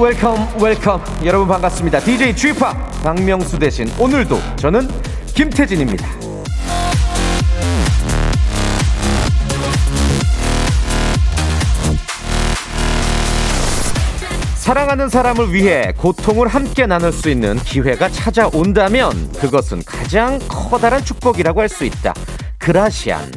Welcome welcome. 여러분 반갑습니다. DJ g 파 박명수 대신 오늘도 저는 김태진입니다. 사랑하는 사람을 위해 고통을 함께 나눌 수 있는 기회가 찾아온다면 그것은 가장 커다란 축복이라고 할 수 있다. 그라시안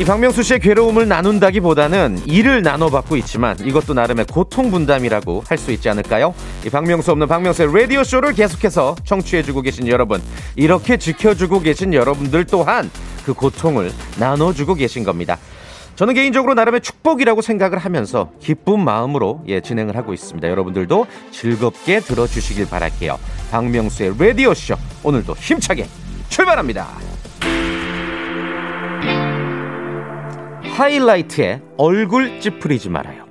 이 박명수 씨의 괴로움을 나눈다기보다는 일을 나눠받고 있지만 이것도 나름의 고통 분담이라고 할 수 있지 않을까요? 이 박명수 없는 박명수의 라디오 쇼를 계속해서 청취해주고 계신 여러분, 이렇게 지켜주고 계신 여러분들 또한 그 고통을 나눠주고 계신 겁니다. 저는 개인적으로 나름의 축복이라고 생각을 하면서 기쁜 마음으로 예 진행을 하고 있습니다. 여러분들도 즐겁게 들어주시길 바랄게요. 박명수의 라디오 쇼 오늘도 힘차게 출발합니다. 하이라이트에 얼굴 찌푸리지 말아요.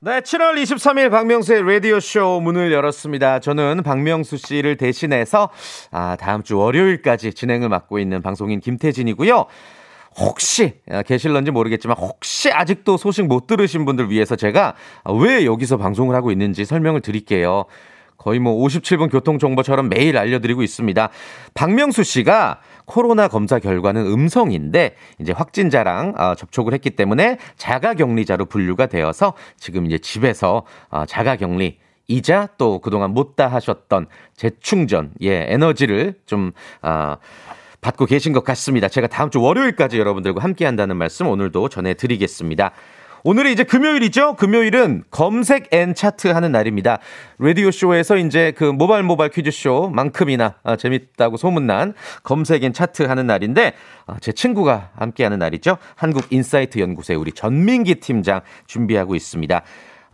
네, 7월 23일 박명수의 라디오쇼 문을 열었습니다. 저는 박명수 씨를 대신해서 아, 다음 주 월요일까지 진행을 맡고 있는 방송인 김태진이고요. 혹시 아, 계실런지 모르겠지만 혹시 아직도 소식 못 들으신 분들 위해서 제가 왜 여기서 방송을 하고 있는지 설명을 드릴게요. 거의 뭐 57분 교통정보처럼 매일 알려드리고 있습니다. 박명수 씨가 코로나 검사 결과는 음성인데 이제 확진자랑 어, 접촉을 했기 때문에 자가격리자로 분류가 되어서 지금 이제 집에서 어, 자가격리 이자 또 그동안 못다 하셨던 재충전 예 에너지를 좀 어, 받고 계신 것 같습니다. 제가 다음 주 월요일까지 여러분들과 함께 한다는 말씀 오늘도 전해드리겠습니다. 오늘이 이제 금요일이죠. 금요일은 검색 and 차트 하는 날입니다. 라디오 쇼에서 이제 그 모발 모발 퀴즈 쇼만큼이나 아, 재밌다고 소문난 검색 and 차트 하는 날인데 아, 제 친구가 함께하는 날이죠. 한국 Insight 연구소의 우리 전민기 팀장 준비하고 있습니다.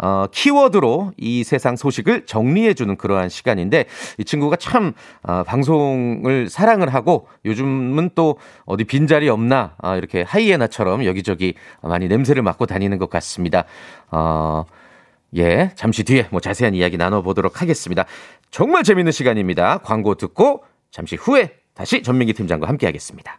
어, 키워드로 이 세상 소식을 정리해주는 그러한 시간인데 이 친구가 참 어, 방송을 사랑을 하고 요즘은 또 어디 빈자리 없나 아, 이렇게 하이에나처럼 여기저기 많이 냄새를 맡고 다니는 것 같습니다. 어, 예, 잠시 뒤에 뭐 자세한 이야기 나눠보도록 하겠습니다. 정말 재밌는 시간입니다. 광고 듣고 잠시 후에 다시 전민기 팀장과 함께 하겠습니다.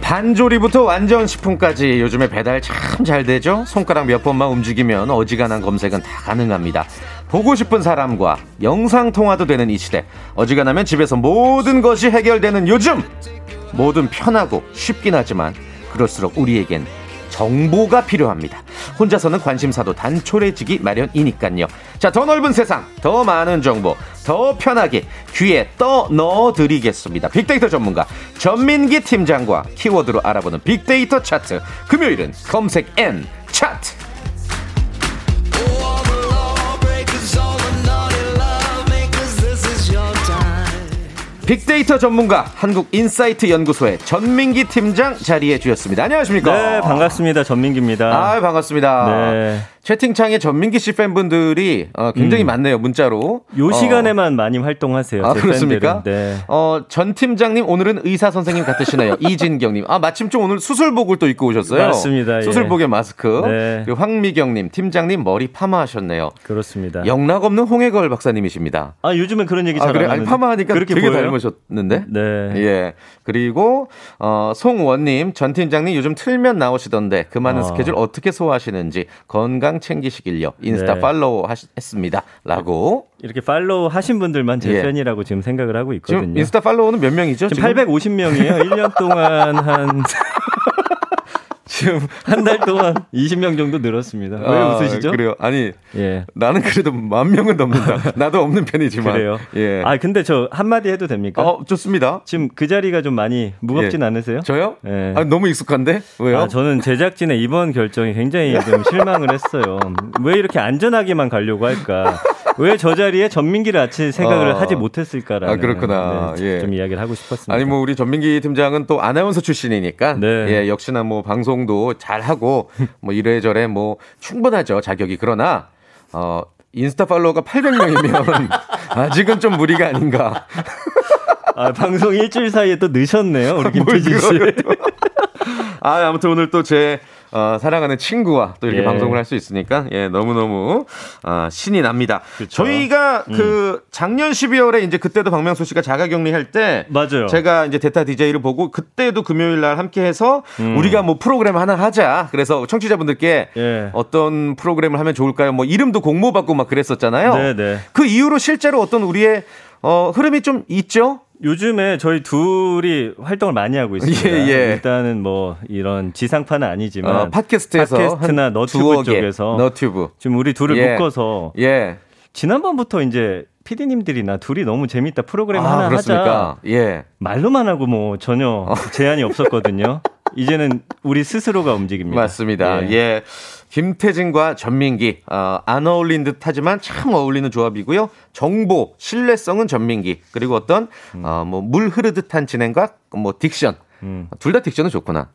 반조리부터 완전 식품까지 요즘에 배달 참 잘 되죠? 손가락 몇 번만 움직이면 어지간한 검색은 다 가능합니다. 보고 싶은 사람과 영상 통화도 되는 이 시대. 어지간하면 집에서 모든 것이 해결되는 요즘. 뭐든 편하고 쉽긴 하지만 그럴수록 우리에겐 정보가 필요합니다. 혼자서는 관심사도 단촐해지기 마련이니까요. 자, 더 넓은 세상, 더 많은 정보, 더 편하게 귀에 떠 넣어드리겠습니다. 빅데이터 전문가 전민기 팀장과 키워드로 알아보는 빅데이터 차트. 금요일은 검색 N 차트. 빅데이터 전문가 한국인사이트 연구소의 전민기 팀장 자리해 주셨습니다. 안녕하십니까? 네, 반갑습니다. 전민기입니다. 아, 반갑습니다. 네. 채팅창에 전민기 씨 팬분들이 어, 굉장히 많네요. 문자로. 요 어. 시간에만 많이 활동하세요. 아, 제 그렇습니까? 네. 어, 전 팀장님 오늘은 의사 선생님 같으시네요. 이진경님. 아, 마침 좀 오늘 수술복을 또 입고 오셨어요. 맞습니다. 예. 수술복에 마스크. 네. 그리고 황미경님, 팀장님 머리 파마하셨네요. 그렇습니다. 영락 없는 홍해걸 박사님이십니다. 아, 요즘엔 그런 얘기 아, 잘 그래? 안 아니. 파마하니까 그렇게 되게 보여요? 닮으셨는데? 네. 예. 그리고, 어, 송원님, 전 팀장님 요즘 틀면 나오시던데 그 많은 아. 스케줄 어떻게 소화하시는지 건강 챙기시길요. 인스타 네. 팔로우 하시, 했습니다. 라고. 이렇게 팔로우 하신 분들만 제 예. 팬이라고 지금 생각을 하고 있거든요. 지금 인스타 팔로우는 몇 명이죠? 지금 850명이에요. 1년 동안 한 지금 한 달 동안 20명 정도 늘었습니다. 왜 아, 웃으시죠? 그래요. 아니 예. 나는 그래도 만 명은 넘는다. 나도 없는 편이지만. 그래요. 예. 아 근데 저 한마디 해도 됩니까? 어, 좋습니다. 지금 그 자리가 좀 많이 무겁진 예. 않으세요? 저요? 예. 아, 너무 익숙한데? 왜요? 아, 저는 제작진의 이번 결정이 굉장히 좀 실망을 했어요. 왜 이렇게 안전하게만 가려고 할까? 왜저 자리에 전민기를 아칠 생각을 어. 하지 못했을까라는 아, 그렇구나. 네, 예. 좀 이야기를 하고 싶었습니다. 아니 뭐 우리 전민기 팀장은 또 아나운서 출신이니까 네. 예, 역시나 뭐 방송 도 잘 하고 뭐 이래저래 뭐 충분하죠 자격이 그러나 어 인스타 팔로워가 800명이면 아직은 좀 무리가 아닌가. 아, 방송 일주일 사이에 또 늦었네요, 우리 김태진 씨. 아 아무튼 오늘 또 제 어, 사랑하는 친구와 또 이렇게 예. 방송을 할 수 있으니까 예 너무 너무 어, 신이 납니다. 그쵸. 저희가 음. 그 작년 12월에 이제 그때도 박명수 씨가 자가격리할 때 맞아요. 제가 이제 대타 DJ를 보고 그때도 금요일 날 함께 해서 음. 우리가 뭐 프로그램 하나 하자. 그래서 청취자분들께 예. 어떤 프로그램을 하면 좋을까요? 뭐 이름도 공모받고 막 그랬었잖아요. 네네. 그 이후로 실제로 어떤 우리의 어, 흐름이 좀 있죠? 요즘에 저희 둘이 활동을 많이 하고 있습니다. 예, 예. 일단은 뭐 이런 지상파는 아니지만 어, 팟캐스트에서 팟캐스트나 한 너튜브 쪽에서 너튜브. 지금 우리 둘을 예. 묶어서 예. 지난번부터 이제 PD님들이나 둘이 너무 재밌다 프로그램 아, 하나 그렇습니까? 하자 예. 말로만 하고 뭐 전혀 제한이 없었거든요. 이제는 우리 스스로가 움직입니다. 맞습니다. 예. 예. 김태진과 전민기 어, 안 어울린 듯하지만 참 어울리는 조합이고요. 정보, 신뢰성은 전민기 그리고 어떤 어, 뭐물 흐르듯한 진행과 뭐 딕션 음. 둘 다 딕션은 좋구나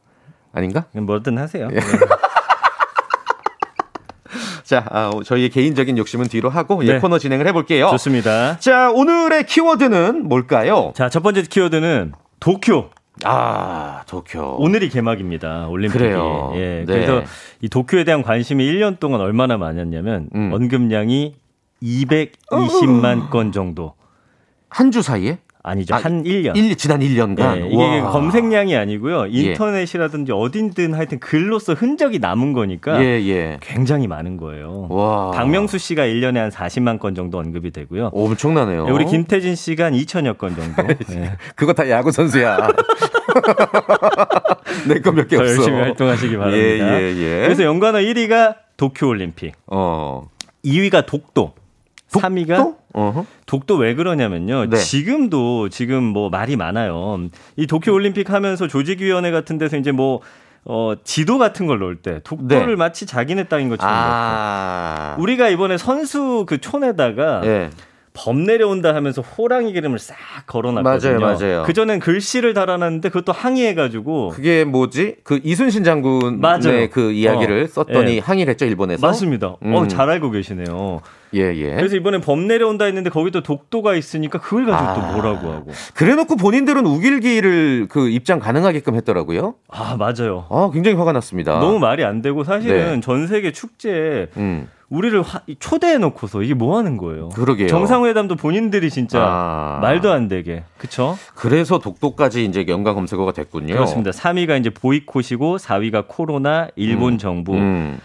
아닌가? 뭐든 하세요. 예. 자, 아, 저희의 개인적인 욕심은 뒤로 하고 예, 네. 코너 진행을 해볼게요. 좋습니다. 자, 오늘의 키워드는 뭘까요? 자, 첫 번째 키워드는 도쿄. 아, 도쿄. 오늘이 개막입니다. 올림픽이. 그래요. 예. 네. 그래서 이 도쿄에 대한 관심이 1년 동안 얼마나 많았냐면 음. 언급량이 220만 건 정도. 한 주 사이에? 아니죠. 아, 한 1년. 일, 지난 1년간. 예, 이게 검색량이 아니고요. 예. 인터넷이라든지 어딘든 하여튼 글로써 흔적이 남은 거니까 예, 예. 굉장히 많은 거예요. 와. 박명수 씨가 1년에 한 40만 건 정도 언급이 되고요. 엄청나네요. 예, 우리 김태진 씨가 한 2천여 건 정도. 예. 그거 다 야구 선수야. 내 거 몇개더 없어. 열심히 활동하시기 바랍니다. 예, 예, 예. 그래서 연관어 1위가 도쿄 올림픽, 어. 2위가 독도, 3위가 또? 어허. 독도 왜 그러냐면요. 네. 지금도 지금 뭐 말이 많아요. 이 도쿄 올림픽 하면서 조직위원회 같은 데서 이제 뭐 어, 지도 같은 걸 놓을 때 독도를 네. 마치 자기네 땅인 것처럼 아. 우리가 이번에 선수 그 촌에다가 예. 범 내려온다 하면서 호랑이 그림을 싹 걸어놨거든요. 맞아요, 맞아요. 그 전엔 글씨를 달아놨는데 그것도 항의해가지고 그게 뭐지? 그 이순신 장군의 맞아요. 그 이야기를 어. 썼더니 예. 항의를 했죠, 일본에서. 맞습니다. 음. 어, 잘 알고 계시네요. 예, 예. 그래서 이번에 범 내려온다 했는데 거기도 독도가 있으니까 그걸 가지고 아. 또 뭐라고 하고. 그래 놓고 본인들은 우길기를 그 입장 가능하게끔 했더라고요. 아 맞아요. 아, 굉장히 화가 났습니다. 너무 말이 안 되고 사실은 네. 전 세계 축제에 음. 우리를 화- 초대해 놓고서 이게 뭐 하는 거예요? 그러게요. 정상회담도 본인들이 진짜 아. 말도 안 되게. 그쵸? 그래서 독도까지 이제 연관 검색어가 됐군요. 그렇습니다. 3위가 이제 보이콧이고 4위가 코로나, 일본 음. 정부. 음.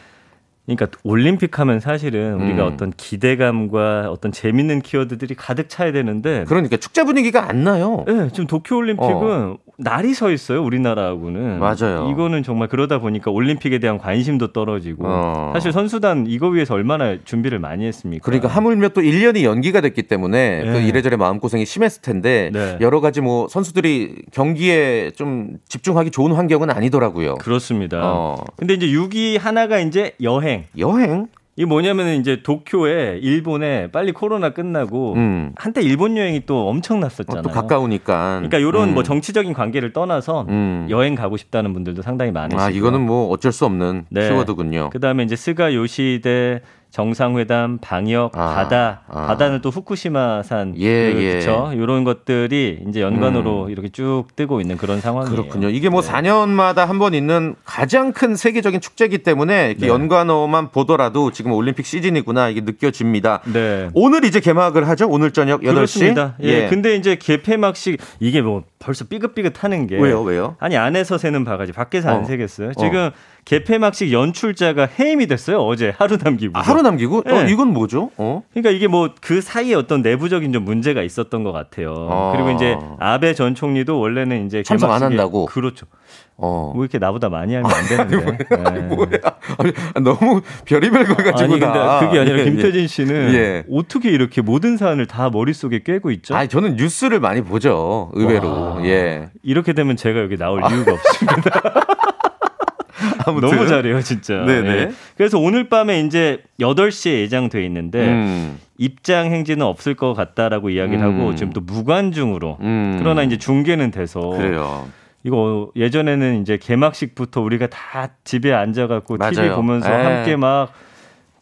그러니까 올림픽 하면 사실은 우리가 음. 어떤 기대감과 어떤 재밌는 키워드들이 가득 차야 되는데 그러니까 축제 분위기가 안 나요. 네, 지금 도쿄 올림픽은 날이 서 있어요, 우리나라하고는. 어. 맞아요. 이거는 정말 그러다 보니까 올림픽에 대한 관심도 떨어지고 어. 사실 선수단 이거 위해서 얼마나 준비를 많이 했습니까? 그러니까 하물며 또 1년이 연기가 됐기 때문에 네. 그 이래저래 마음고생이 심했을 텐데 네. 여러 가지 뭐 선수들이 경기에 좀 집중하기 좋은 환경은 아니더라고요. 그렇습니다. 어. 근데 이제 6위 하나가 이제 여행. 여행? 이게 뭐냐면은 이제 도쿄에 일본에 빨리 코로나 끝나고 음. 한때 일본 여행이 또 어, 엄청났었잖아요. 또 가까우니까. 그러니까 이런 음. 뭐 정치적인 관계를 떠나서 음. 여행 가고 싶다는 분들도 상당히 많으시고. 아, 이거는 뭐 어쩔 수 없는 네. 키워드군요. 그다음에 이제 스가 요시대 정상회담, 방역, 아, 바다, 아. 바다는 또 후쿠시마산, 예, 예. 그렇죠. 이런 것들이 이제 연관으로 이렇게 쭉 뜨고 있는 그런 상황이에요. 그렇군요. 이게 뭐 네. 4년마다 한 번 있는 가장 큰 세계적인 축제이기 때문에 이렇게 네. 연관어만 보더라도 지금 올림픽 시즌이구나 이게 느껴집니다. 네. 오늘 이제 개막을 하죠. 오늘 저녁 8시. 그렇습니다. 예. 근데 이제 개폐막식 이게 뭐 벌써 삐긋삐긋하는 게 왜요? 왜요? 아니 안에서 새는 바가지 밖에서 어. 안 새겠어요. 지금 개폐막식 연출자가 해임이 됐어요. 어제 하루 남기고. 아, 하루 남기고? 어, 네. 이건 뭐죠? 어? 그러니까 이게 뭐 그 사이에 어떤 내부적인 좀 문제가 있었던 것 같아요. 아. 그리고 이제 아베 전 총리도 원래는 이제 참석 안 한다고? 그렇죠. 어. 뭐 이렇게 나보다 많이 알면 안 되는데. 네. 뭐야? 아니, 너무 별의별 걸 가지고 아니 근데 다. 그게 아니라 예, 예. 김태진 씨는 예. 어떻게 이렇게 모든 사안을 다 머릿속에 꿰고 있죠? 아니, 저는 뉴스를 많이 보죠. 의외로. 와. 예. 이렇게 되면 제가 여기 나올 이유가 없습니다. 아무튼. 너무 잘해요, 진짜. 네네. 예. 그래서 오늘 밤에 이제 8시에 예정돼 있는데 음. 입장 행진은 없을 것 같다라고 이야기를 음. 하고 지금 또 무관중으로 음. 그러나 이제 중계는 돼서 그래요. 이거 예전에는 이제 개막식부터 우리가 다 집에 앉아갖고 TV 맞아요. 보면서 예. 함께 막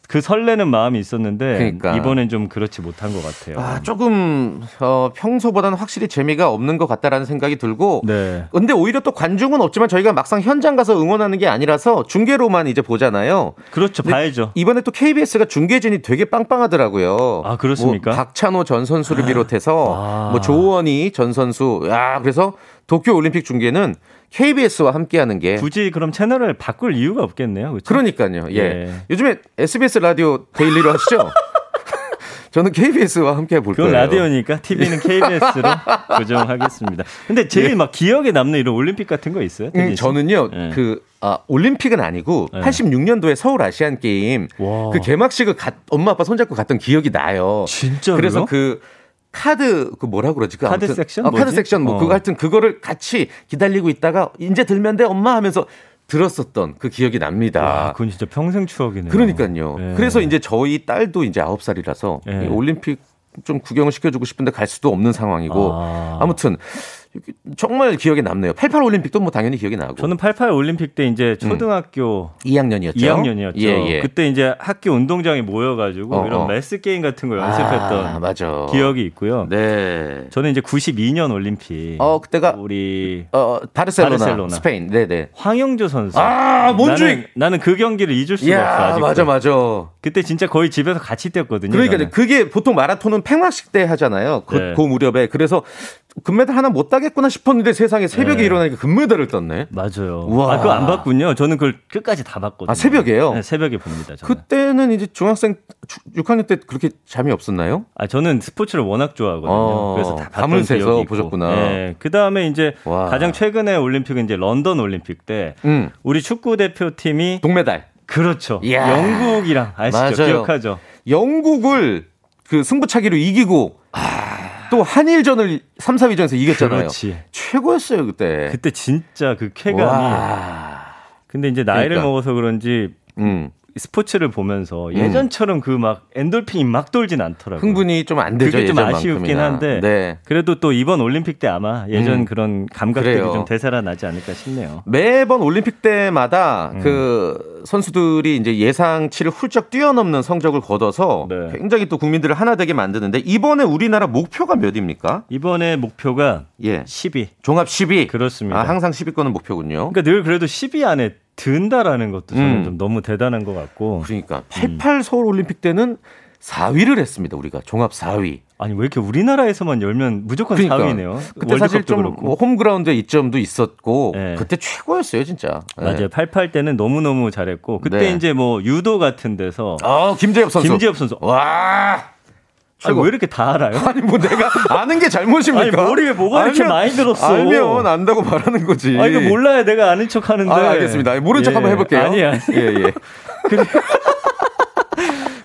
그 설레는 마음이 있었는데 그러니까. 이번엔 좀 그렇지 못한 것 같아요. 아, 조금, 어, 평소보다는 확실히 재미가 없는 것 같다라는 생각이 들고. 네. 근데 오히려 또 관중은 없지만 저희가 막상 현장 가서 응원하는 게 아니라서 중계로만 이제 보잖아요. 그렇죠. 봐야죠. 이번에 또 KBS가 중계진이 되게 빵빵하더라고요. 아, 그렇습니까? 뭐 박찬호 전 선수를 비롯해서 아. 뭐 조원희 전 선수. 야, 그래서 도쿄 올림픽 중계는 KBS와 함께하는 게 굳이 그럼 채널을 바꿀 이유가 없겠네요. 그렇죠? 그러니까요. 예. 예. 요즘에 SBS 라디오 데일리로 하시죠? 저는 KBS와 함께 볼 그건 거예요. 라디오니까 TV는 KBS로 고정하겠습니다. 근데 제일 막 기억에 남는 이런 올림픽 같은 거 있어요? 예. 음? 저는요, 예. 그, 아, 올림픽은 아니고, 예. 86년도에 서울 아시안 게임, 와. 그 개막식을 가- 엄마 아빠 손잡고 갔던 기억이 나요. 진짜로요? 그래서 그, 카드, 그 뭐라 그러지? 그 카드 아무튼- 섹션? 어, 카드? 섹션, 뭐, 어. 그거 하여튼 그거를 같이 기다리고 있다가, 이제 들면 돼, 엄마 하면서 들었었던 그 기억이 납니다. 와, 그건 진짜 평생 추억이네요. 그러니까요. 예. 그래서 이제 저희 딸도 이제 9살이라서 예. 올림픽 좀 구경을 시켜주고 싶은데 갈 수도 없는 상황이고 아. 아. 무튼 정말 기억에 남네요. 88 올림픽도 뭐 당연히 기억이 나고. 저는 88 올림픽 때 이제 초등학교 2학년이었죠. 2학년이었죠. 예, 예. 그때 이제 학교 운동장에 모여가지고 어, 이런 어. 매스 게임 같은 걸 연습했던 아, 맞아. 기억이 있고요. 네. 저는 이제 92년 올림픽 어 그때가 우리 어 바르셀로나, 바르셀로나. 스페인. 네, 네. 황영조 선수. 아, 뭔 줄 나는, 나는 그 경기를 잊을 수가 없어. 야, 아직도. 맞아 맞아. 그때 진짜 거의 집에서 같이 뛰었거든요. 그러니까 저는. 그게 보통 마라톤은 팽막식 때 하잖아요. 그, 네. 그 무렵에. 그래서 금메달 하나 못 따겠구나 싶었는데 세상에 새벽에 네. 일어나니까 금메달을 땄네. 맞아요. 우와. 아, 그거 안 봤군요. 저는 그걸 끝까지 다 봤거든요. 아, 새벽에요? 네, 새벽에 봅니다. 저는. 그때는 이제 중학생 6학년 때 그렇게 잠이 없었나요? 아, 저는 스포츠를 워낙 좋아하거든요. 어, 그래서 다 봤던 밤을 새서. 보셨구나. 네. 그 다음에 이제 와. 가장 최근에 올림픽은 이제 런던 올림픽 때 음. 우리 축구 대표팀이 동메달. 그렇죠. 이야. 영국이랑 아시죠? 맞아요. 기억하죠? 영국을 그 승부차기로 이기고 또 한일전을 3, 4위전에서 이겼잖아요. 그렇지. 최고였어요, 그때. 그때 진짜 그 쾌감이. 와. 근데 이제 나이를 그러니까. 먹어서 그런지 음. 스포츠를 보면서 예전처럼 그 막 엔돌핀이 막 돌진 않더라고요. 흥분이 좀 안 되죠, 그게 좀. 아쉬웠긴 한데 네. 그래도 또 이번 올림픽 때 아마 예전 음. 그런 감각들이 그래요. 좀 되살아나지 않을까 싶네요. 매번 올림픽 때마다 음. 그 선수들이 이제 예상치를 훌쩍 뛰어넘는 성적을 거둬서 네. 굉장히 또 국민들을 하나 되게 만드는데 이번에 우리나라 목표가 몇입니까? 이번에 목표가 예. 10위. 종합 10위. 그렇습니다. 아, 항상 10위권은 목표군요. 그러니까 늘 그래도 10위 안에 든다라는 것도 저는 음. 좀 너무 대단한 것 같고. 그러니까 88 서울 올림픽 때는 4위를 했습니다. 우리가 종합 4위. 아니 왜 이렇게 우리나라에서만 열면 무조건 그러니까. 4위네요. 그때 사실 좀뭐 홈그라운드에 이점도 있었고 네. 그때 최고였어요, 진짜. 네. 맞아요. 88 때는 너무 너무 잘했고 그때 네. 이제 뭐 유도 같은 데서 아, 김재엽 선수. 김재엽 선수. 와. 아니, 왜 이렇게 다 알아요? 아니 뭐 내가 아는 게 잘못입니까? 아니, 머리에 뭐가 이렇게 많이 들었어? 알면 안다고 말하는 거지. 아 이거 몰라야 내가 아는 척 하는데. 아, 알겠습니다. 모른 척 예. 한번 해볼게요. 아니 아니. 예, 예.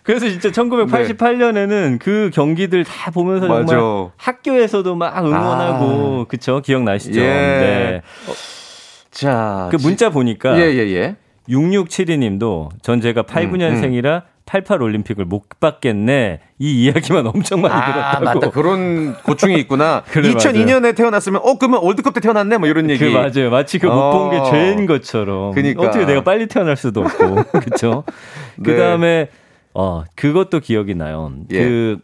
그래서 진짜 1988년에는 그 경기들 다 보면서 맞아. 정말 학교에서도 막 응원하고 그쵸 기억나시죠? 예. 네. 자. 그 문자 보니까 예, 예, 예. 6672님도 전 제가 89년생이라 88 올림픽을 못 받겠네. 이 이야기만 엄청 많이 아, 들었다고. 맞다. 그런 고충이 있구나. 그래, 2002년에 태어났으면, 어, 그러면 월드컵 때 태어났네? 뭐 이런 얘기. 그 맞아요. 마치 그 못 본게 어. 죄인 것처럼. 그니까. 어떻게 내가 빨리 태어날 수도 없고. 그렇죠? 네. 그다음에 어, 그것도 기억이 나요. 예. 그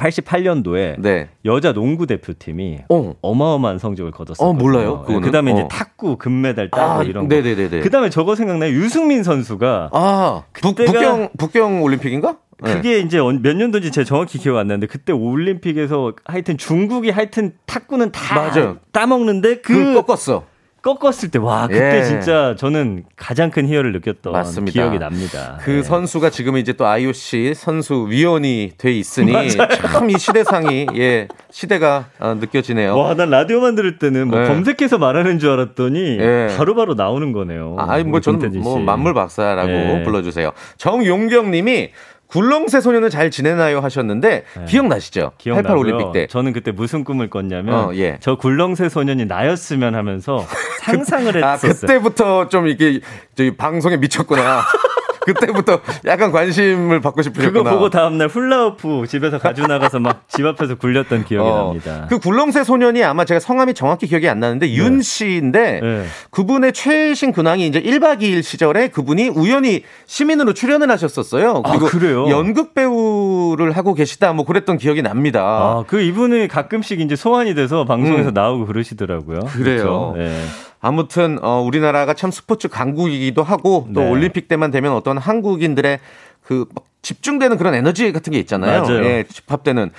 88년도에 네. 여자 농구 대표팀이 어. 어마어마한 성적을 거뒀어요. 어, 몰라요, 그거는. 그다음에 이제 어. 탁구 금메달 따고 아, 이런 거. 네네네네. 그다음에 저거 생각나요. 유승민 선수가 아, 북경, 북경 올림픽인가? 네. 그게 이제 언- 몇 년도인지 제가 정확히 기억 안 나는데 그때 올림픽에서 하여튼 중국이 하여튼 탁구는 다 맞아요. 따먹는데 그, 그 꺾었어. 꺾었을 때 와 그때 예. 진짜 저는 가장 큰 희열을 느꼈던 맞습니다. 기억이 납니다. 그 예. 선수가 지금 이제 또 IOC 선수 위원이 돼 있으니 참 이 시대상이 예 시대가 어, 느껴지네요. 와, 난 라디오만 들을 때는 뭐 예. 검색해서 말하는 줄 알았더니 예. 바로 바로 나오는 거네요. 아, 아니 뭐 저는 뭐 씨. 만물 박사라고 예. 불러주세요. 정용경님이 굴렁쇠 소년은 잘 지내나요 하셨는데 기억나시죠? 88 예. 기억나고요. 올림픽 때. 저는 그때 무슨 꿈을 꿨냐면 어, 예. 저 굴렁쇠 소년이 나였으면 하면서 상상을 아 했었어요. 그때부터 좀 이게 저기 방송에 미쳤구나. 그때부터 약간 관심을 받고 싶으셨구나. 그거 보고 다음날 훌라후프 집에서 가지고 나가서 막 집 앞에서 굴렸던 기억이 어, 납니다. 그 굴렁쇠 소년이 아마 제가 성함이 정확히 기억이 안 나는데 윤 씨인데 네. 그분의 최신 근황이 이제 1박 2일 시절에 그분이 우연히 시민으로 출연을 하셨었어요. 아, 그리고 그래요? 연극 배우 를 하고 계시다 뭐 그랬던 기억이 납니다. 아, 그 이분이 가끔씩 이제 소환이 돼서 방송에서 음. 나오고 그러시더라고요. 그래요. 그렇죠? 예. 아무튼 어, 우리나라가 참 스포츠 강국이기도 하고 또 네. 올림픽 때만 되면 어떤 한국인들의 그막 집중되는 그런 에너지 같은 게 있잖아요. 맞아요. 예, 집합되는.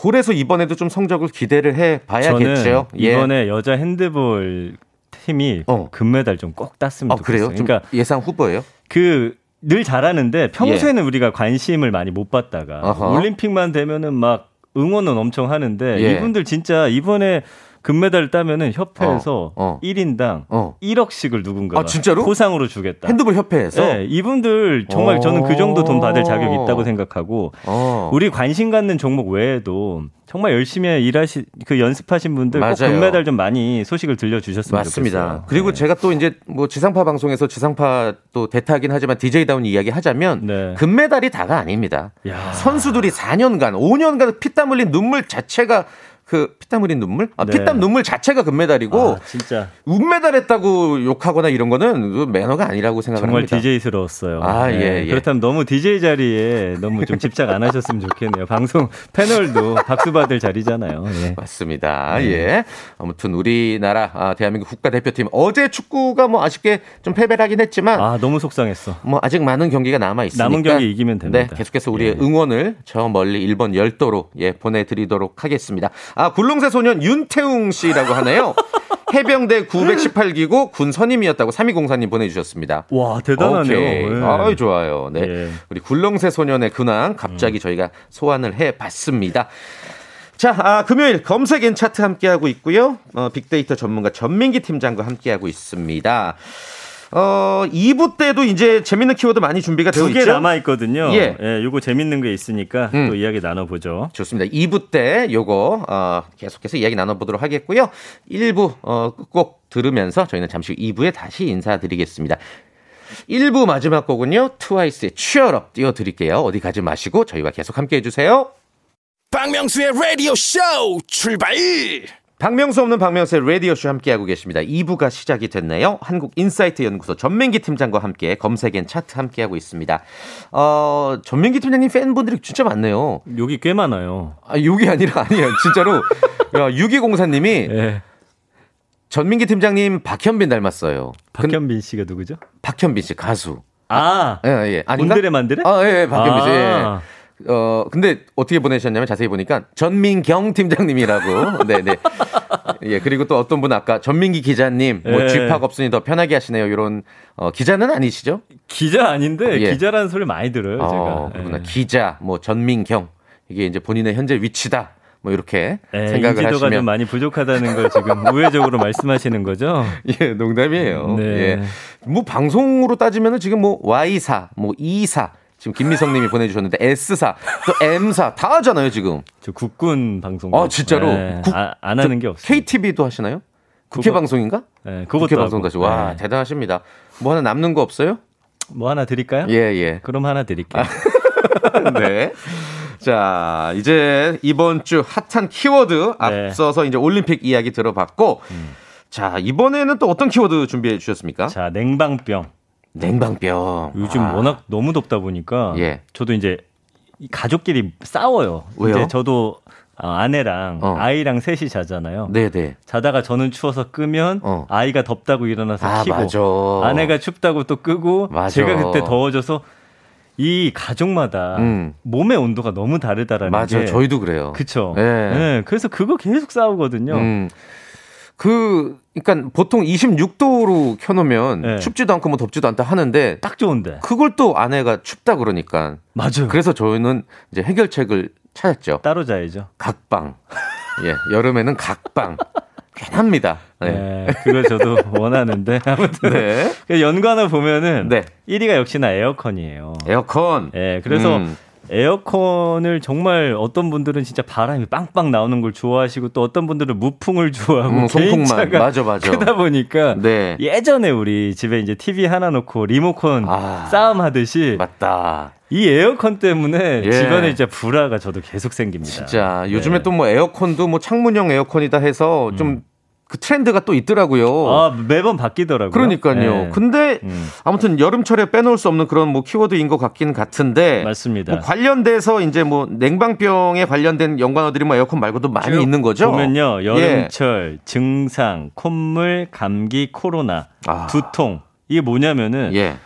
그래서 이번에도 좀 성적을 기대를 해 봐야겠죠. 예. 이번에 여자 핸드볼 팀이 어. 금메달 좀 꼭 땄으면 아, 좋겠어요. 그래요? 좀 그러니까 예상 후보예요? 그 늘 잘하는데 평소에는 우리가 관심을 많이 못 받다가 예. 어허. 올림픽만 되면은 막 응원은 엄청 하는데 예. 이분들 진짜 이번에 금메달 따면은 협회에서 어, 어. 1인당 어. 1억씩을 누군가 아, 진짜로? 포상으로 주겠다. 핸드볼 협회에서 네, 이분들 정말 저는 그 정도 돈 받을 자격이 있다고 생각하고 어. 우리 관심 갖는 종목 외에도 정말 열심히 일하시 그 연습하신 분들 꼭 맞아요. 금메달 좀 많이 소식을 들려주셨으면 맞습니다. 좋겠어요. 그리고 네. 제가 또 이제 뭐 지상파 방송에서 지상파 또 대타긴 하지만 DJ다운 이야기 하자면 네. 금메달이 다가 아닙니다. 야. 선수들이 4년간, 5년간 피땀 흘린 눈물 자체가 그 피땀 흘린 눈물? 아, 네. 피땀 눈물 자체가 금메달이고 아, 진짜 운메달 했다고 욕하거나 이런 거는 그 매너가 아니라고 정말 생각합니다. DJ스러웠어요. 아, 예, 예. 그렇다면 너무 DJ 자리에 너무 좀 집착 안 하셨으면 좋겠네요. 방송 패널도 박수 받을 자리잖아요. 예. 맞습니다. 네. 예. 아무튼 우리나라 아, 대한민국 국가대표팀 어제 축구가 뭐 아쉽게 좀 패배를 하긴 했지만 아 너무 속상했어. 뭐 아직 많은 경기가 남아 있으니까 남은 경기 이기면 됩니다. 네, 계속해서 우리의 예. 응원을 저 멀리 일본 열도로 예 보내 드리도록 하겠습니다. 아 굴렁쇠 소년 윤태웅 씨라고 하네요. 해병대 918기고 군 선임이었다고 3204님 보내주셨습니다. 와 대단하네요. 오케이. 예. 아이, 좋아요. 네. 예. 우리 굴렁쇠 소년의 근황 갑자기 저희가 소환을 해 봤습니다. 자, 아, 금요일 검색엔 차트 함께하고 있고요. 어, 빅데이터 전문가 전민기 팀장과 함께하고 있습니다. 어, 2부 때도 이제 재밌는 키워드 많이 준비가 되어 두개 있죠. 남아 있거든요. 예. 예. 요거 재밌는 게 있으니까 음. 또 이야기 나눠 보죠. 좋습니다. 2부 때 요거 어, 계속해서 이야기 나눠 보도록 하겠고요. 1부 어, 꼭 들으면서 저희는 잠시 후 2부에 다시 인사드리겠습니다. 1부 마지막 곡은요. 트와이스의 취얼업 띄워 드릴게요. 어디 가지 마시고 저희와 계속 함께 해 주세요. 박명수의 라디오 쇼 출발 박명수 없는 박명수의 라디오쇼 함께하고 계십니다. 2부가 시작이 됐네요. 한국인사이트 연구소 전민기 팀장과 함께 검색엔 차트 함께하고 있습니다. 어, 전민기 팀장님 팬분들이 진짜 많네요. 여기 꽤 많아요. 아, 욕이 아니라 아니에요. 진짜로. 야, 6204님이 예. 전민기 팀장님 박현빈 닮았어요. 근- 박현빈 씨가 누구죠? 박현빈 씨 가수. 아, 예, 예. 아닌가? 온드레 만드레? 아, 예, 예, 박현빈 씨. 아. 예. 어, 근데 어떻게 보내셨냐면 자세히 보니까 전민경 팀장님이라고. 네, 네. 예, 그리고 또 어떤 분 아까 전민기 기자님, 뭐 예. 쥐팍 없으니 더 편하게 하시네요. 이런 어, 기자는 아니시죠? 기자 아닌데 예. 기자라는 소리 많이 들어요. 어, 제가. 그렇구나. 예. 기자, 뭐 전민경. 이게 이제 본인의 현재 위치다. 뭐 이렇게 예, 생각을 인지도가 하시면 좀 많이 부족하다는 걸 지금 우회적으로 말씀하시는 거죠? 예, 농담이에요. 네. 예. 뭐 방송으로 따지면은 지금 뭐 Y사, 뭐 E사, 지금 김미성 님이 보내주셨는데 S사, 또 M사 다 하잖아요, 지금. 저 국군 방송. 아, 진짜로? 예, 국- 아, 안 하는 게 없어요. KTV도 하시나요? 국회 그거- 방송인가? 예, 그것도 국회. 방송도 하시고. 와, 예. 대단하십니다. 뭐 하나 남는 거 없어요? 뭐 하나 드릴까요? 예, 예. 그럼 하나 드릴게요. 네. 자, 이제 이번 주 핫한 키워드 네. 앞서서 이제 올림픽 이야기 들어봤고, 자, 이번에는 또 어떤 키워드 준비해 주셨습니까? 자, 냉방병. 냉방병. 요즘 아, 워낙 너무 덥다 보니까 예. 저도 이제 이 가족끼리 싸워요. 왜요? 이제 저도 어, 아내랑 어. 아이랑 셋이 자잖아요. 네네. 자다가 저는 추워서 끄면 어. 아이가 덥다고 일어나서 아, 키고 맞아. 아내가 춥다고 또 끄고 맞아. 제가 그때 더워져서 이 가족마다 음. 몸의 온도가 너무 다르다라는 맞아. 게 저희도 그래요. 그쵸. 예. 예, 그래서 그거 계속 싸우거든요. 음. 그 그러니까 보통 26도로 켜놓으면 네. 춥지도 않고 뭐 덥지도 않다 하는데 딱 좋은데. 그걸 또 아내가 춥다 그러니까 맞아요. 그래서 저희는 이제 해결책을 찾았죠. 따로 자야죠. 각방. 예, 여름에는 각방. 괜합니다. 네. 네. 그걸 저도 원하는데 아무튼 네. 그 연관을 보면은 네. 1위가 역시나 에어컨이에요. 에어컨. 예, 그래서 음. 에어컨을 정말 어떤 분들은 진짜 바람이 빵빵 나오는 걸 좋아하시고 또 어떤 분들은 무풍을 좋아하고 음. 개인차가 맞아, 맞아. 크다 보니까 네. 예전에 우리 집에 이제 TV 하나 놓고 리모컨 아. 싸움 하듯이 맞다. 이 에어컨 때문에 예. 집안에 진짜 불화가 저도 계속 생깁니다. 진짜 네. 요즘에 또뭐 에어컨도 뭐 창문형 에어컨이다 해서 좀 그 트렌드가 또 있더라고요. 음. 아 매번 바뀌더라고요. 그러니까요. 네. 근데 음. 아무튼 여름철에 빼놓을 수 없는 그런 뭐 키워드인 것 같긴 같은데 맞습니다. 뭐 관련돼서 이제 뭐 냉방병에 관련된 연관어들이 뭐 에어컨 말고도 많이 쭉 있는 거죠. 보면요 예. 여름철 증상 콧물 감기 코로나 아. 두통 이게 뭐냐면은 예.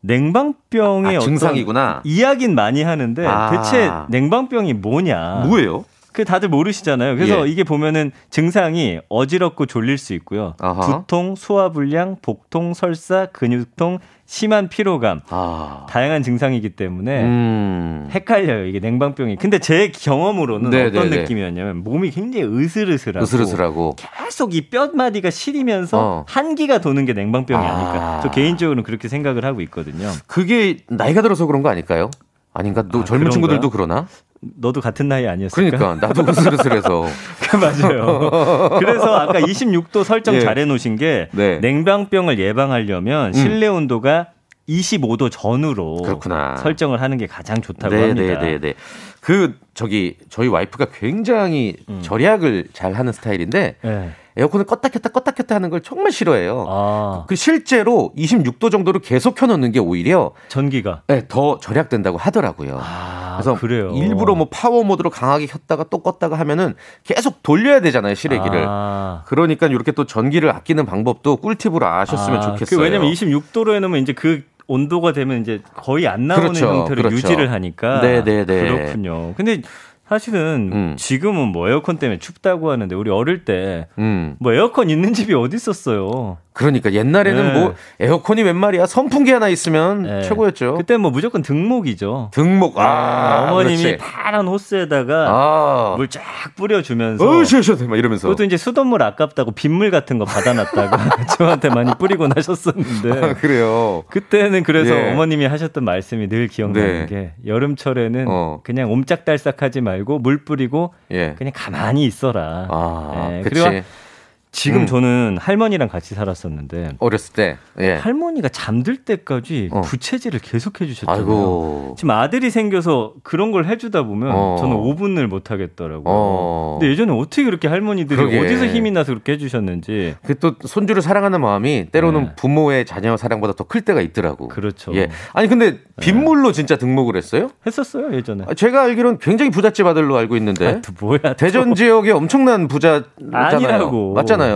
냉방병의 아, 어떤 증상이구나. 이야기는 많이 하는데 아. 대체 냉방병이 뭐냐? 뭐예요? 그 다들 모르시잖아요. 그래서 예. 이게 보면은 증상이 어지럽고 졸릴 수 있고요. 아하. 두통, 소화불량, 복통, 설사, 근육통, 심한 피로감. 아. 다양한 증상이기 때문에 음. 헷갈려요. 이게 냉방병이. 근데 제 경험으로는 네, 어떤 네, 네. 느낌이었냐면 몸이 굉장히 으슬으슬하고 으슬으슬하고. 계속 이 뼈마디가 시리면서 어. 한기가 도는 게 냉방병이 아. 아. 닐까저 개인적으로는 그렇게 생각을 하고 있거든요. 그게 나이가 들어서 그런 거 아닐까요? 아닌가? 또 아, 젊은 그런가요? 친구들도 그러나? 너도 같은 나이 아니었을까? 그러니까 나도 으슬으슬해서. 맞아요. 그래서 아까 26도 설정 예. 잘 해 놓으신 게 네. 냉방병을 예방하려면 실내 온도가 25도 전후로 그렇구나. 설정을 하는 게 가장 좋다고 네, 합니다. 네, 네, 네. 그 저기 저희 와이프가 굉장히 절약을 잘 하는 스타일인데 네. 에어컨을 껐다 켰다 껐다 켰다 하는 걸 정말 싫어해요. 아, 그 실제로 26도 정도로 계속 켜놓는 게 오히려 전기가. 네, 더 절약된다고 하더라고요. 아, 그래서 그래요. 일부러 뭐 파워 모드로 강하게 켰다가 또 껐다가 하면은 계속 돌려야 되잖아요 실외기를. 아. 그러니까 이렇게 또 전기를 아끼는 방법도 꿀팁으로 아셨으면 아, 좋겠어요. 그 왜냐면 26도로 해놓으면 이제 그 온도가 되면 이제 거의 안 나오는 그렇죠, 형태로 그렇죠. 유지를 하니까. 네, 네, 네. 그렇군요. 근데 사실은 음. 지금은 뭐 에어컨 때문에 춥다고 하는데 우리 어릴 때 음. 뭐 에어컨 있는 집이 어디 있었어요? 그러니까 옛날에는 네. 뭐 에어컨이 웬 말이야 선풍기 하나 있으면 네. 최고였죠. 그때 뭐 무조건 등목이죠. 등목. 아, 아, 어머님이 그렇지. 파란 호스에다가 아. 물쫙 뿌려주면서 어, 시원시원해. 막 이러면서. 그것도 이제 수돗물 아깝다고 빗물 같은 거 받아놨다가 저한테 많이 뿌리고 나셨었는데 아, 그래요. 그때는 그래서 예. 어머님이 하셨던 말씀이 늘 네. 기억나는 게 여름철에는 어. 그냥 옴짝달싹하지 말고 물 뿌리고 예. 그냥 가만히 있어라. 아, 예. 그리고 지금 음. 저는 할머니랑 같이 살았었는데 어렸을 때. 예. 할머니가 잠들 때까지 어. 부채질을 계속 해주셨잖아요. 아이고. 지금 아들이 생겨서 그런 걸 해주다 보면 어. 저는 5분을 못 하겠더라고요. 어. 근데 예전에 어떻게 그렇게 할머니들이 그러게. 어디서 힘이 나서 그렇게 해주셨는지 그 또 손주를 사랑하는 마음이 때로는 네. 부모의 자녀 사랑보다 더 클 때가 있더라고. 그렇죠. 예. 아니 근데 빗물로 진짜 등록을 했어요? 했었어요 예전에. 아, 제가 알기로는 굉장히 부잣집 아들로 알고 있는데 아, 또 뭐야? 또. 대전 지역에 엄청난 부자잖아요. 아니라고. 맞잖아요.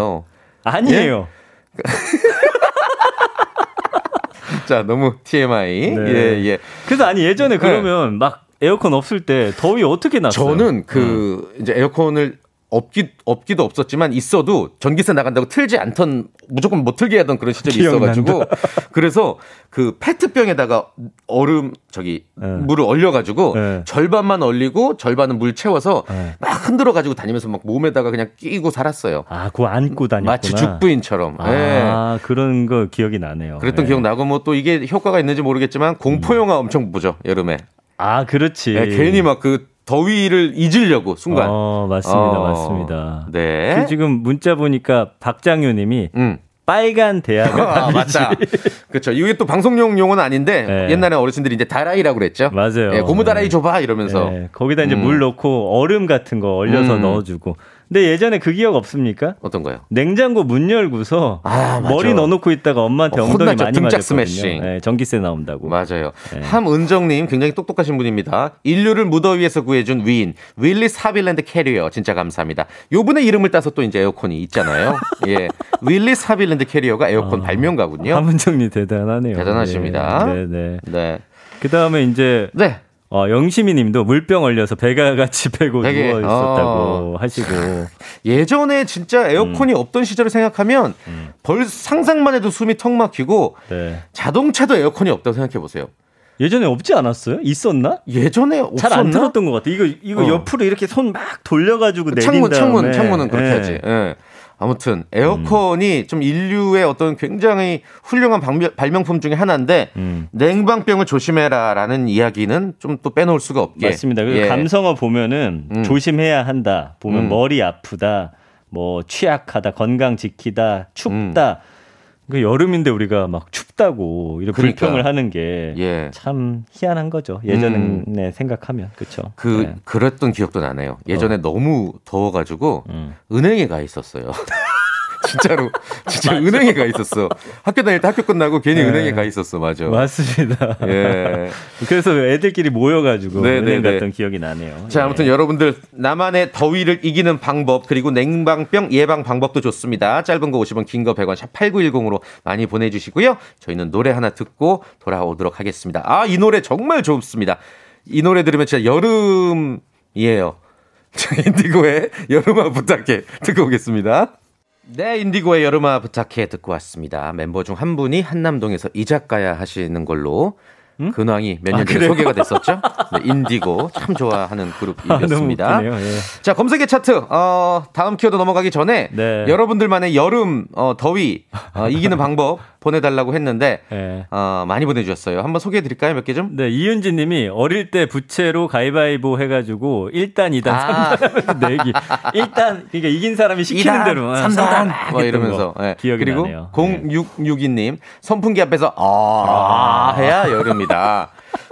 아니에요. 자, 너무 TMI. 네. 예, 예. 그래서 아니 예전에 그러면 막 에어컨 없을 때 더위 어떻게 났어요? 저는 그 이제 에어컨을 없기 없기도 없었지만 있어도 전기세 나간다고 틀지 않던 무조건 못 틀게 하던 그런 시절이 기억난다. 있어가지고 그래서 그 페트병에다가 얼음 저기 네. 물을 얼려가지고 네. 절반만 얼리고 절반은 물 채워서 네. 막 흔들어 가지고 다니면서 막 몸에다가 그냥 끼고 살았어요. 아, 그거 안고 다녔구나. 마치 죽부인처럼. 예. 아, 그런 거 기억이 나네요. 그랬던 예. 기억 나고 뭐 또 이게 효과가 있는지 모르겠지만 공포 영화 엄청 보죠 여름에. 아, 그렇지. 예, 괜히 막 그 더위를 잊으려고 순간. 어, 맞습니다. 어, 맞습니다. 네. 그 지금 문자 보니까 박장효 님이 음. 빨간 대학은 아. 맞다. 그렇죠. 이게 또 방송용 용어는 아닌데 네. 옛날에 어르신들이 이제 다라이라고 그랬죠. 맞아요. 예, 고무 다라이 네. 줘봐 이러면서. 예, 거기다 이제 음. 물 넣고 얼음 같은 거 얼려서 음. 넣어주고. 근데 예전에 그 기억 없습니까? 어떤 거요? 냉장고 문 열고서 아. 머리 넣어놓고 있다가 엄마한테 어, 엉덩이 혼났죠. 많이 등짝 맞았거든요. 스매싱. 예, 전기세 나온다고. 맞아요. 네. 함은정님 굉장히 똑똑하신 분입니다. 인류를 무더위에서 구해준 위인 윌리스 하빌랜드 캐리어 진짜 감사합니다. 요분의 이름을 따서 또 이제 에어컨이 있잖아요. 예, 윌리스 하빌랜드 캐리어가 에어컨 발명가군요. 함은정님 대단하네요. 대단하십니다. 네, 네. 네, 그 다음에 이제 네. 어, 영시미 님도 물병 얼려서 베개 같이 베고 베개. 누워 있었다고 어. 하시고. 예전에 진짜 음. 에어컨이 없던 시절을 생각하면 벌 상상만 해도 숨이 턱 막히고 네. 자동차도 에어컨이 없다고 생각해 보세요. 예전에 없지 않았어요? 있었나? 예전에 없었나? 잘 안 틀었던 것 같아. 이거 이거 어. 옆으로 이렇게 손 막 돌려가지고 내린 창문, 다음에 창문, 창문은 그렇게 예. 하지. 예. 아무튼 에어컨이 좀 인류의 어떤 굉장히 훌륭한 방명- 발명 품 중에 하나인데 음. 냉방병을 조심해라라는 이야기는 좀 또 빼놓을 수가 없게. 맞습니다. 예. 감성어 보면은 음. 조심해야 한다. 보면 음. 머리 아프다. 뭐 취약하다. 건강 지키다. 춥다. 그 여름인데 우리가 막 춥다고 이렇게 음. 그러니까. 불평을 하는 게 예. 참 희한한 거죠. 예전에 생각하면 그렇죠. 그 그랬던 기억도 나네요. 예전에 너무 더워가지고 어. 음. 은행에 가 있었어요. 진짜로 진짜 은행에 가 있었어. 학교 다닐 때 학교 끝나고 괜히 네. 은행에 가 있었어. 맞아. 맞습니다. 예. 그래서 애들끼리 모여가지고 네, 은행 네, 네. 갔던 기억이 나네요. 자, 예. 아무튼 여러분들 나만의 더위를 이기는 방법 그리고 냉방병 예방 방법도 좋습니다. 짧은 거 50원, 긴 거 100원 샵 8910으로 많이 보내 주시고요. 저희는 노래 하나 듣고 돌아오도록 하겠습니다. 아, 이 노래 정말 좋습니다. 이 노래 들으면 진짜 여름이에요. 자, 인디고의 여름아 부탁해 듣고 오겠습니다. 네, 인디고의 여름아 부탁해 듣고 왔습니다. 멤버 중 한 분이 한남동에서 이자카야 하시는 걸로 근황이 몇년 아, 전에 그래요? 소개가 됐었죠. 네, 인디고 참 좋아하는 아, 그룹이었습니다. 웃기네요. 예. 자, 검색의 차트, 어, 다음 키워드 넘어가기 전에 네. 여러분들만의 여름, 어, 더위, 어, 이기는 방법 보내달라고 했는데, 예. 어, 많이 보내주셨어요. 한번 소개해 드릴까요? 몇 개 좀? 네, 이윤진 님이 어릴 때 부채로 가위바위보 해가지고 1단, 2단, 아. 3단 하면서 내기. 1단, 그러니까 이긴 사람이 시키는 대로. 아, 3단. 뭐 이러면서. 예. 기억이 그리고 나네요. 네. 0662님, 선풍기 앞에서, 아, 해야 여름이다.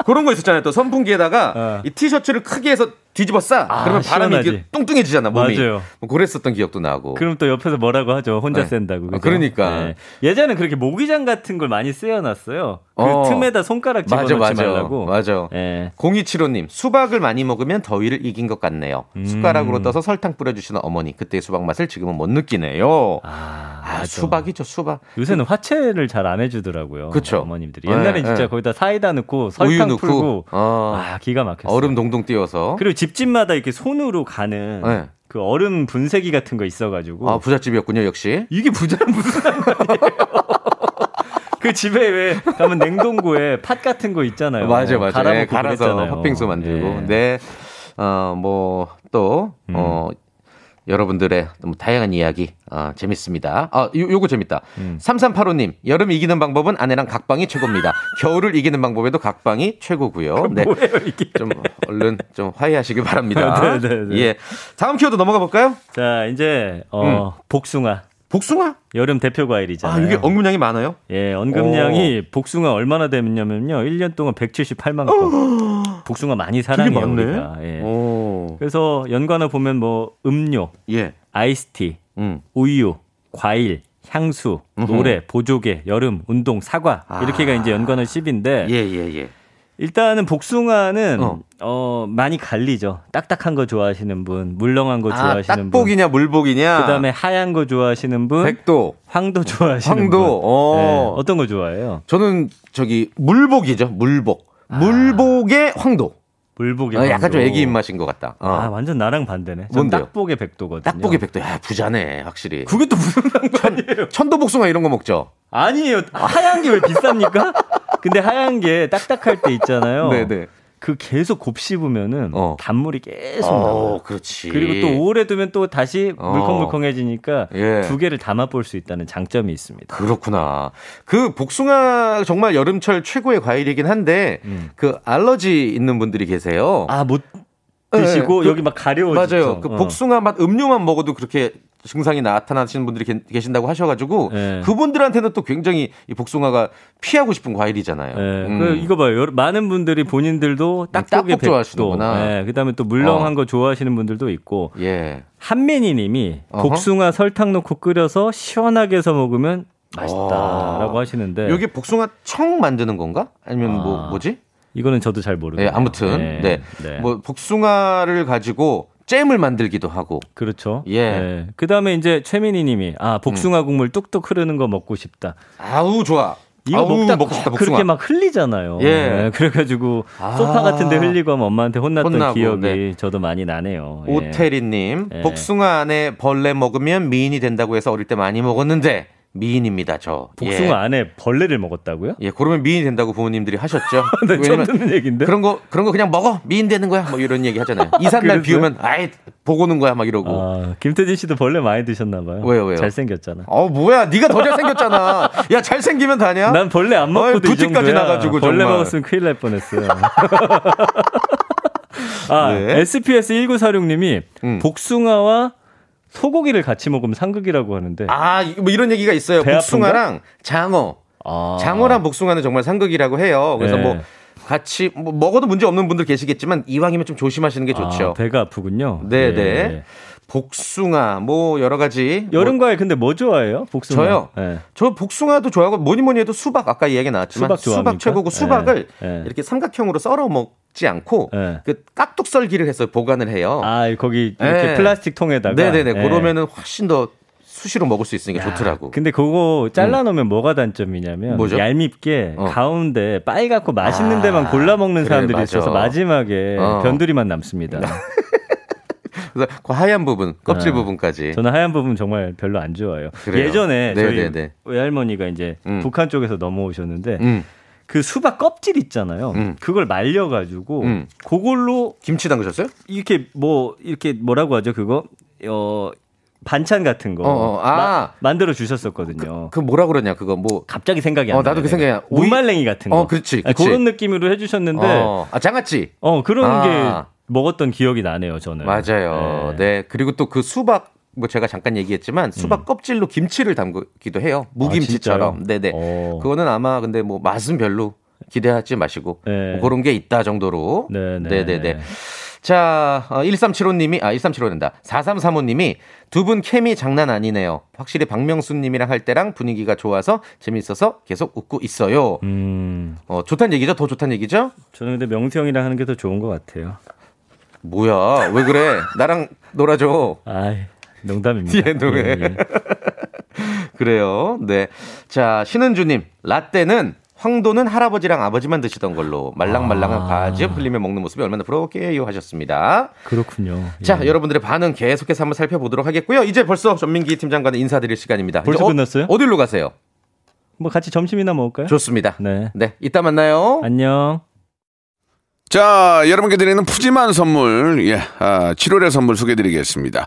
그런 거 있었잖아요. 또 선풍기에다가 어. 이 티셔츠를 크게 해서 뒤집어 싸. 아, 그러면 바람이. 이렇게 뚱뚱해지잖아, 몸이. 맞아요. 뭐 그랬었던 기억도 나고. 그럼 또 옆에서 뭐라고 하죠. 혼자 네. 센다고. 그죠? 아, 그러니까. 네. 예전에 그렇게 모기장 같은 걸 많이 쓰여놨어요. 그 어. 틈에다 손가락 맞아, 집어넣지 맞아. 말라고. 맞아. 예. 0275님, 수박을 많이 먹으면 더위를 이긴 것 같네요. 음. 숟가락으로 떠서 설탕 뿌려주시는 어머니, 그때의 수박 맛을 지금은 못 느끼네요. 아, 아, 맞아. 수박이죠, 수박. 요새는 화채를 잘 안 해주더라고요. 그쵸. 어머님들이. 네, 옛날엔 진짜 네. 거기다 사이다 넣고 우유 설탕 넣고, 풀고. 어, 아, 기가 막혔어요. 얼음 동동 띄워서. 그리고 집집마다 이렇게 손으로 가는 네. 그 얼음 분쇄기 같은 거 있어가지고 아, 부잣집이었군요, 역시. 이게 부자랑 무슨? 그 집에 왜 가면 냉동고에 팥 같은 거 있잖아요. 맞아, 맞아. 갈아먹고 예, 갈아서 그랬잖아요. 팥빙수 만들고. 예. 네. 어, 뭐, 또, 음. 어, 여러분들의 너무 다양한 이야기, 어, 재밌습니다. 아, 요, 요거 재밌다. 음. 3385님, 여름 이기는 방법은 아내랑 각방이 최고입니다. 겨울을 이기는 방법에도 각방이 최고고요. 네. 뭐예요 이게? 좀 얼른 좀 화해하시길 바랍니다. 네, 네, 네. 예. 다음 키워드 넘어가 볼까요? 자 이제 어, 복숭아 복숭아? 여름 대표 과일이잖아요. 아, 이게 언급량이 많아요? 예, 언급량이 복숭아 얼마나 되냐면요. 1년 동안 178만 건. 복숭아 많이 사랑해요, 우리가. 예. 오. 그래서 연관어 보면 뭐 음료, 예. 아이스티, 음. 우유, 과일, 향수, 노래, 보조개, 여름, 운동, 사과 이렇게가 이제 연관어 10인데 아. 예, 예, 예. 일단은 복숭아는 어. 어. 많이 갈리죠. 딱딱한 거 좋아하시는 분, 물렁한 거 아, 좋아하시는 분. 딱복이냐, 물복이냐? 그다음에 하얀 거 좋아하시는 분, 백도. 황도 좋아하시는 황도, 분. 어. 네, 어떤 거 좋아해요? 저는 저기 물복이죠, 물복. 물복의 황도. 물복이 어, 약간 황도. 좀 애기 입맛인 것 같다. 어. 아, 완전 나랑 반대네. 전 뭔데요? 딱복의 백도거든요. 딱복의 백도. 야, 부자네, 확실히. 그게 또 무슨 상관이에요? 천도복숭아 이런 거 먹죠? 아니에요. 하얀 게 왜 비쌉니까? 근데 하얀 게 딱딱할 때 있잖아요. 네네. 그 계속 곱씹으면은 어. 단물이 계속 나와요. 어, 그렇지. 그리고 또 오래 두면 또 다시 어. 물컹물컹해지니까 예. 두 개를 담아 볼 수 있다는 장점이 있습니다. 그렇구나. 그 복숭아 정말 여름철 최고의 과일이긴 한데 음. 그 알러지 있는 분들이 계세요. 아, 못 드시고 네, 그- 여기 막 가려워지죠. 맞아요. 그 어. 복숭아 맛 음료만 먹어도 그렇게 증상이 나타나시는 분들이 계- 계신다고 하셔가지고 네. 그분들한테는 또 굉장히 이 복숭아가 피하고 싶은 과일이잖아요. 예, 음. 그 이거 봐요. 많은 분들이 본인들도 딱복의 딱복 좋아하시는구나. 예, 그다음에 또 물렁한 어. 거 좋아하시는 분들도 있고 예. 한민희님이 어허. 복숭아 설탕 넣고 끓여서 시원하게 해서 먹으면 맛있다라고 어. 하시는데 여기 복숭아 청 만드는 건가? 아니면 뭐 아. 뭐지? 이거는 저도 잘 모르겠어요. 네, 아무튼 네. 뭐 복숭아를 가지고 잼을 만들기도 하고. 그렇죠. 예. 그 다음에 이제 최민희 님이 아, 복숭아 국물 뚝뚝 흐르는 거 먹고 싶다. 아우 좋아. 이거 아우, 먹다 먹고 싶다, 꼭 그렇게 복숭아. 막 흘리잖아요. 예. 네, 그래가지고 아. 소파 같은데 흘리고 하면 엄마한테 혼났던 혼나고, 기억이 네. 저도 많이 나네요. 예. 오태리님, 예. 복숭아 안에 벌레 먹으면 미인이 된다고 해서 어릴 때 많이 먹었는데 미인입니다, 저. 복숭아 예. 안에 벌레를 먹었다고요? 예, 그러면 미인이 된다고 부모님들이 하셨죠. 네, 처음 듣는 얘기인데. 그런 거 그런 거 그냥 먹어 미인 되는 거야 뭐 이런 얘기 하잖아요. 이삿날 그랬어요? 비 오면 아이 보고 오는 거야 막 이러고. 아, 김태진 씨도 벌레 많이 드셨나 봐요. 왜요, 왜요? 잘생겼잖아. 어 뭐야 네가 더 잘생겼잖아. 야 잘생기면 다냐? 난 벌레 안 먹고도 이 두티까지. 나가지고 벌레 정말. 먹었으면 큰일 날 뻔했어요. 아, 네. SPS 1946님이 음. 복숭아와 소고기를 같이 먹으면 상극이라고 하는데. 아, 이- 뭐 이런 얘기가 있어요. 배 복숭아랑 장어. 아. 장어랑 복숭아는 정말 상극이라고 해요. 그래서 네. 뭐 같이 뭐 먹어도 문제 없는 분들 계시겠지만 이왕이면 좀 조심하시는 게 좋죠. 아, 배가 아프군요. 네, 네. 예. 복숭아 뭐 여러 가지 여름 뭐 근데 뭐 좋아해요? 복숭아. 저요? 예. 저 복숭아도 좋아하고 뭐니 뭐니 해도 수박 아까 이야기 나왔지만 수박 좋아합니까? 최고고 수박을 예, 예. 이렇게 삼각형으로 썰어 먹 지 않고 예. 그 깍둑 썰기를 해서 보관을 해요. 아, 거기 이렇게 예. 플라스틱 통에다가. 네네네. 예. 그러면은 훨씬 더 수시로 먹을 수 있으니까 좋더라고. 근데 그거 잘라 놓으면 뭐가 단점이냐면 뭐죠? 얄밉게 어. 가운데 빨갛고 맛있는 아, 데만 골라 먹는 그래, 사람들이 맞아. 있어서 마지막에 어. 변두리만 남습니다. 그래서 그 하얀 부분, 껍질 아, 부분까지. 저는 하얀 부분 정말 별로 안 좋아해요. 그래요? 예전에 저희 네네네. 외할머니가 이제 음. 북한 쪽에서 넘어오셨는데 음, 그 수박 껍질 있잖아요. 음. 그걸 말려가지고 음. 그걸로 김치 담그셨어요? 이렇게 뭐 이렇게 뭐라고 하죠 그거 어 반찬 같은 거 어, 어, 아. 만들어 주셨었거든요. 그 뭐라 그러냐 그거 뭐 갑자기 생각이 안 어, 나요. 나도 그 생각이 안- 오이- 무말랭이 같은 거. 어, 그렇지, 그렇지. 그런 느낌으로 해주셨는데 어, 어, 아 장아찌. 그런 아. 게 먹었던 기억이 나네요 저는. 맞아요. 네. 네. 그리고 또 그 수박 뭐 제가 잠깐 얘기했지만 수박 껍질로 김치를 담그기도 해요. 무김치처럼. 음. 아? 네네. 오. 그거는 아마 근데 뭐 맛은 별로 기대하지 마시고 네. 뭐 그런 게 있다 정도로. 네네. 네네네. 자, 어, 1375님이, 아, 1375된다. 4335님이 두 분 케미 장난 아니네요. 확실히 박명수님이랑 할 때랑 분위기가 좋아서 재밌어서 계속 웃고 있어요. 음, 어, 좋다는 얘기죠? 더 좋다는 얘기죠? 저는 근데 명수 형이랑 하는 게 더 좋은 것 같아요. 뭐야, 왜 그래? 나랑 놀아줘. 아, 농담입니다. 예, 농해. 예, 예. 그래요. 네. 자, 신은주님, 라떼는 황도는 할아버지랑 아버지만 드시던 걸로 말랑말랑한 아. 바지에 풀리며 먹는 모습이 얼마나 부러웠게요 하셨습니다. 그렇군요. 예. 자, 여러분들의 반응 계속해서 한번 살펴보도록 하겠고요. 이제 벌써 전민기 팀장과는 인사드릴 시간입니다. 벌써 이제 끝났어요? 어디로 가세요? 뭐 같이 점심이나 먹을까요? 좋습니다. 네. 네, 이따 만나요. 안녕. 자, 여러분께 드리는 푸짐한 선물, 예, 아, 7월의 선물 소개드리겠습니다.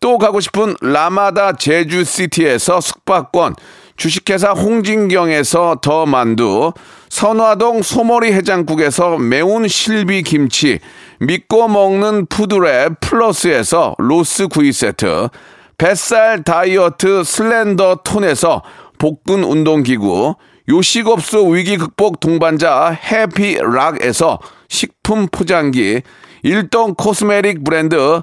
또 가고 싶은 라마다 제주시티에서 숙박권, 주식회사 홍진경에서 더 만두, 선화동 소머리 해장국에서 매운 실비 김치, 믿고 먹는 푸드랩 플러스에서 로스 구이 세트, 뱃살 다이어트 슬렌더 톤에서 복근 운동기구, 요식업소 위기 극복 동반자 해피락에서 식품 포장기, 일동 cosmetic 브랜드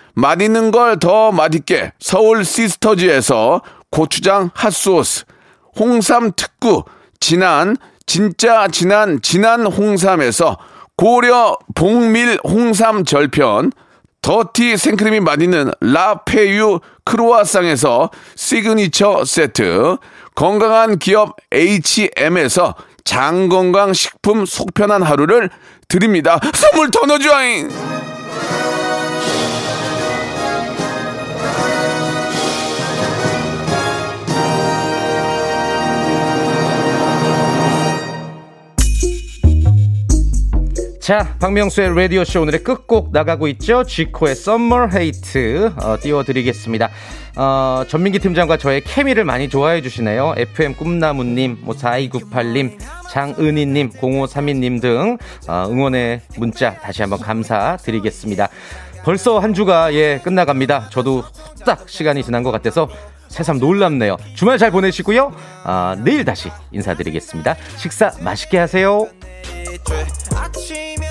맛있는 걸 더 맛있게 서울 시스터즈에서 고추장 핫소스, 홍삼 특구, 진한, 진짜 진한, 진한 홍삼에서 고려 봉밀 홍삼 절편, 더티 생크림이 맛있는 라페유 크로아상에서 시그니처 세트, 건강한 기업 H&M에서 장건강 식품 속편한 하루를 드립니다. 선물 더 넣어줘잉! 자, 박명수의 라디오쇼 오늘의 끝곡 나가고 있죠. 지코의 Summer Hate 어, 띄워드리겠습니다. 어, 전민기 팀장과 저의 케미를 많이 좋아해 주시네요. FM 꿈나무님, 뭐 4298님, 장은희님, 0532님 등 어, 응원의 문자 다시 한번 감사드리겠습니다. 벌써 한 주가 예 끝나갑니다. 저도 딱 시간이 지난 것 같아서 새삼 놀랍네요. 주말 잘 보내시고요. 아, 내일 다시 인사드리겠습니다. 식사 맛있게 하세요. threat. I dream